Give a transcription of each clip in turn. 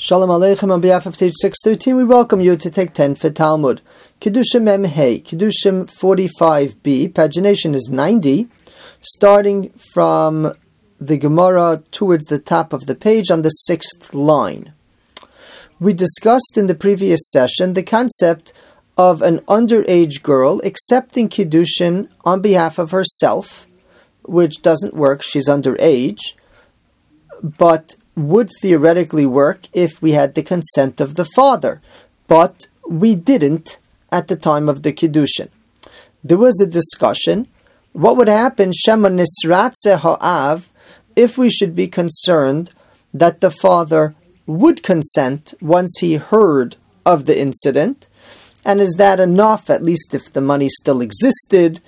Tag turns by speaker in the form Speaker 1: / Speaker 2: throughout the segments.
Speaker 1: Shalom Aleichem on behalf of page 613, we welcome you to take 10 for Talmud. Kiddushin Mem Hey, Kiddushin 45b, pagination is 90, starting from the Gemara towards the top of the page on the sixth line. We discussed in the previous session the concept of an underage girl accepting Kiddushin on behalf of herself, which doesn't work, she's underage, but would theoretically work if we had the consent of the father, but we didn't at the time of the Kiddushin. There was a discussion what would happen, Shema Nisratze Ha'av, if we should be concerned that the father would consent once he heard of the incident, and is that enough, at least if the money still existed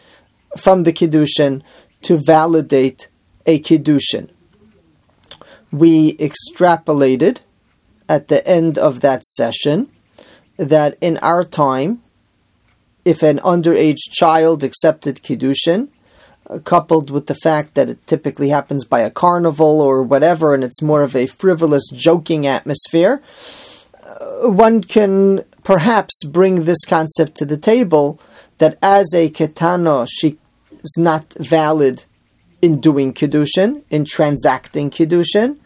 Speaker 1: from the Kiddushin, to validate a Kiddushin? We extrapolated at the end of that session that in our time, if an underage child accepted Kiddushin, uh, coupled with the fact that it typically happens by a carnival or whatever, and it's more of a frivolous, joking atmosphere, uh, one can perhaps bring this concept to the table that as a ketano, she is not valid in doing Kiddushin, in transacting Kiddushin.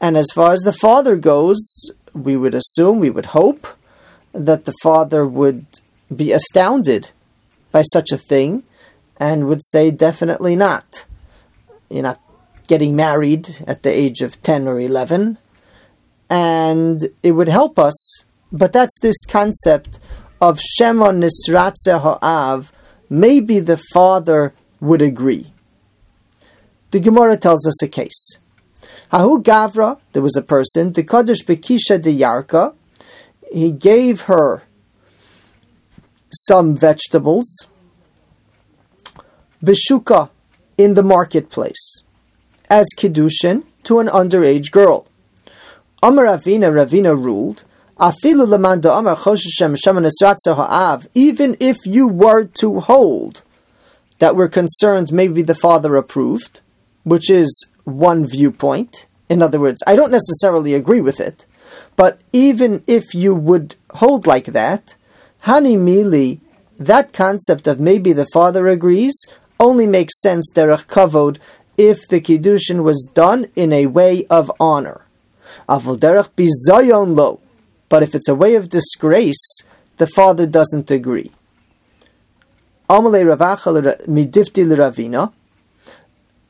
Speaker 1: And as far as the father goes, we would assume, we would hope, that the father would be astounded by such a thing and would say, definitely not. You're not getting married at the age of 10 or 11. And it would help us, but that's this concept of Shema Nisratze Ha'av. Maybe the father would agree. The Gemara tells us a case. Hahu Gavra, there was a person, the Kaddish Bekisha de Yarka, he gave her some vegetables, Beshuka, in the marketplace, as Kiddushin to an underage girl. Amar Ravina, Ravina ruled, even if you were to hold that we're concerned maybe the father approved, which is one viewpoint. In other words, I don't necessarily agree with it, but even if you would hold like that, Hani Mili, that concept of maybe the father agrees, only makes sense derech kavod if the kiddushin was done in a way of honor. Avol derech bizayon lo, but if it's a way of disgrace, the father doesn't agree. Amalei Rav Acha midifti.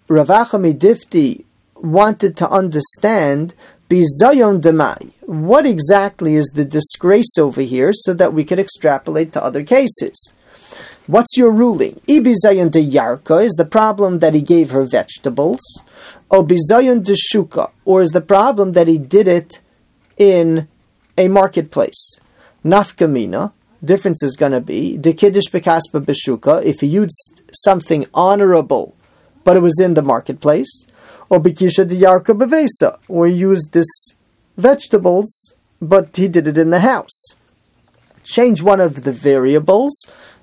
Speaker 1: Rav Acha Midifti wanted to understand Bizayon Demai. What exactly is the disgrace over here so that we could extrapolate to other cases? What's your ruling? Ibizayon de Yarka is the problem that he gave her vegetables, or de Shuka, or is the problem that he did it in a marketplace? Nafkamina, difference is going to be the Kiddush Bekaspa Beshuka, if he used something honorable but it was in the marketplace. Or bikisha diyarka bevesa, or he used this vegetables, but he did it in the house. Change one of the variables.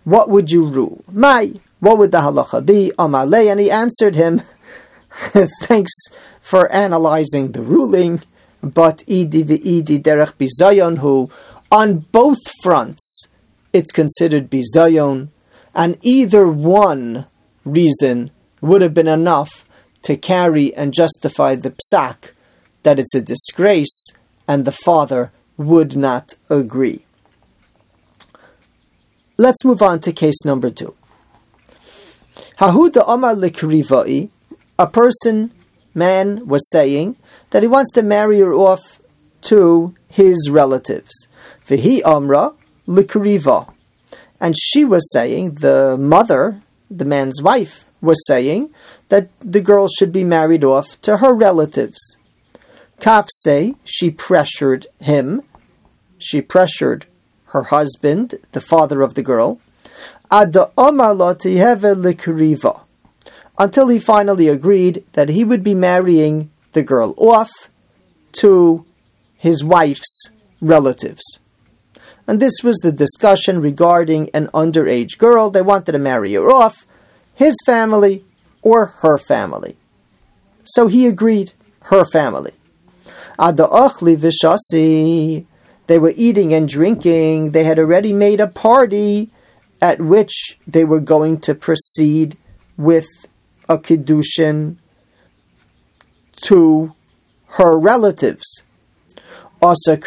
Speaker 1: What would you rule? My, what would the halacha be? Amalei, and he answered him, thanks for analyzing the ruling, but idi v'idi derech bizayon, who on both fronts it's considered bizayon, and either one reason would have been enough to carry and justify the psak that it's a disgrace, and the father would not agree. Let's move on to case number two. Hahuda Omar Likrivai, a person, man, was saying that he wants to marry her off to his relatives. Vihi Amra Likriva. And she was saying, the mother, the man's wife, was saying that the girl should be married off to her relatives. Kafse, she pressured him, she pressured her husband, the father of the girl, until he finally agreed that he would be marrying the girl off to his wife's relatives. And this was the discussion regarding an underage girl. They wanted to marry her off his family or her family. So he agreed, her family. Ada ochli v'shasi. They were eating and drinking. They had already made a party at which they were going to proceed with a kiddushin to her relatives. Asa.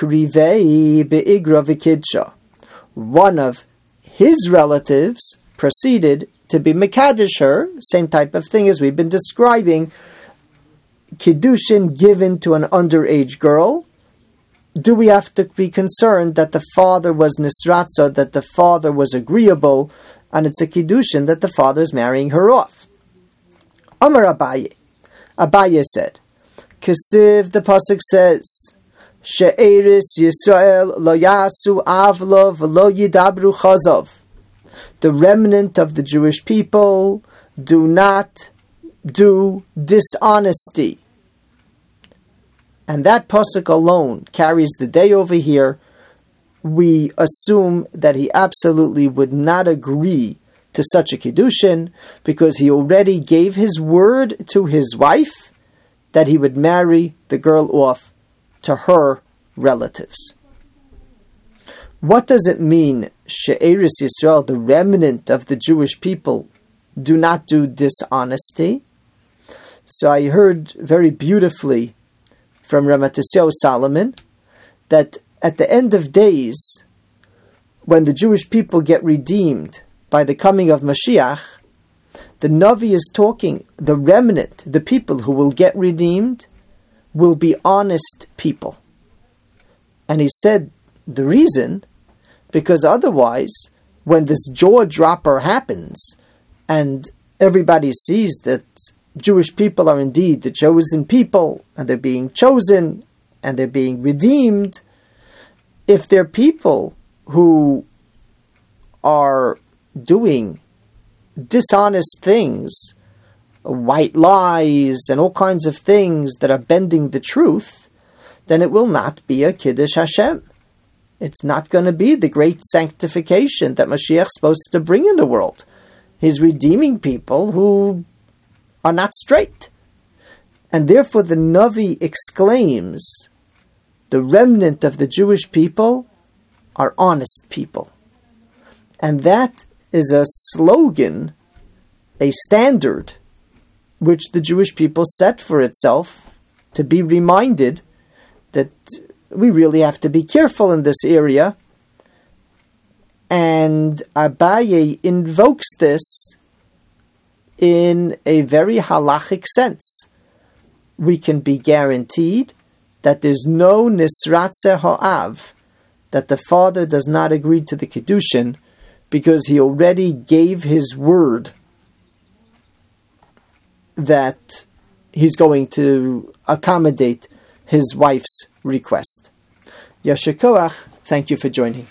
Speaker 1: One of his relatives proceeded to be Mekadesh her, same type of thing as we've been describing, Kiddushin given to an underage girl. Do we have to be concerned that the father was Nisratza, that the father was agreeable, and it's a Kiddushin that the father is marrying her off? Amar Abaye. Abaye said, Kesiv, the Pasuk says, She'eris Yisrael lo yasu avlo v'lo yidabru chazov the remnant of the Jewish people do not do dishonesty. And that pasuk alone carries the day over here. We assume that he absolutely would not agree to such a kiddushin because he already gave his word to his wife that he would marry the girl off to her relatives. What does it mean, She'eris Yisrael, the remnant of the Jewish people, do not do dishonesty? So I heard very beautifully from Ramatisyo Salomon that at the end of days, when the Jewish people get redeemed by the coming of Mashiach, the Navi is talking, the remnant, the people who will get redeemed, will be honest people. And he said the reason, because otherwise, when this jaw dropper happens and everybody sees that Jewish people are indeed the chosen people and they're being chosen and they're being redeemed, if they're people who are doing dishonest things, white lies, and all kinds of things that are bending the truth, then it will not be a Kiddush Hashem. It's not going to be the great sanctification that Mashiach is supposed to bring in the world. He's redeeming people who are not straight. And therefore the Navi exclaims, the remnant of the Jewish people are honest people. And that is a slogan, a standard, which the Jewish people set for itself to be reminded that we really have to be careful in this area. And Abaye invokes this in a very halachic sense. We can be guaranteed that there's no nisratze ha'av, that the father does not agree to the kiddushin because he already gave his word that he's going to accommodate his wife's request. Yashikoach, thank you for joining.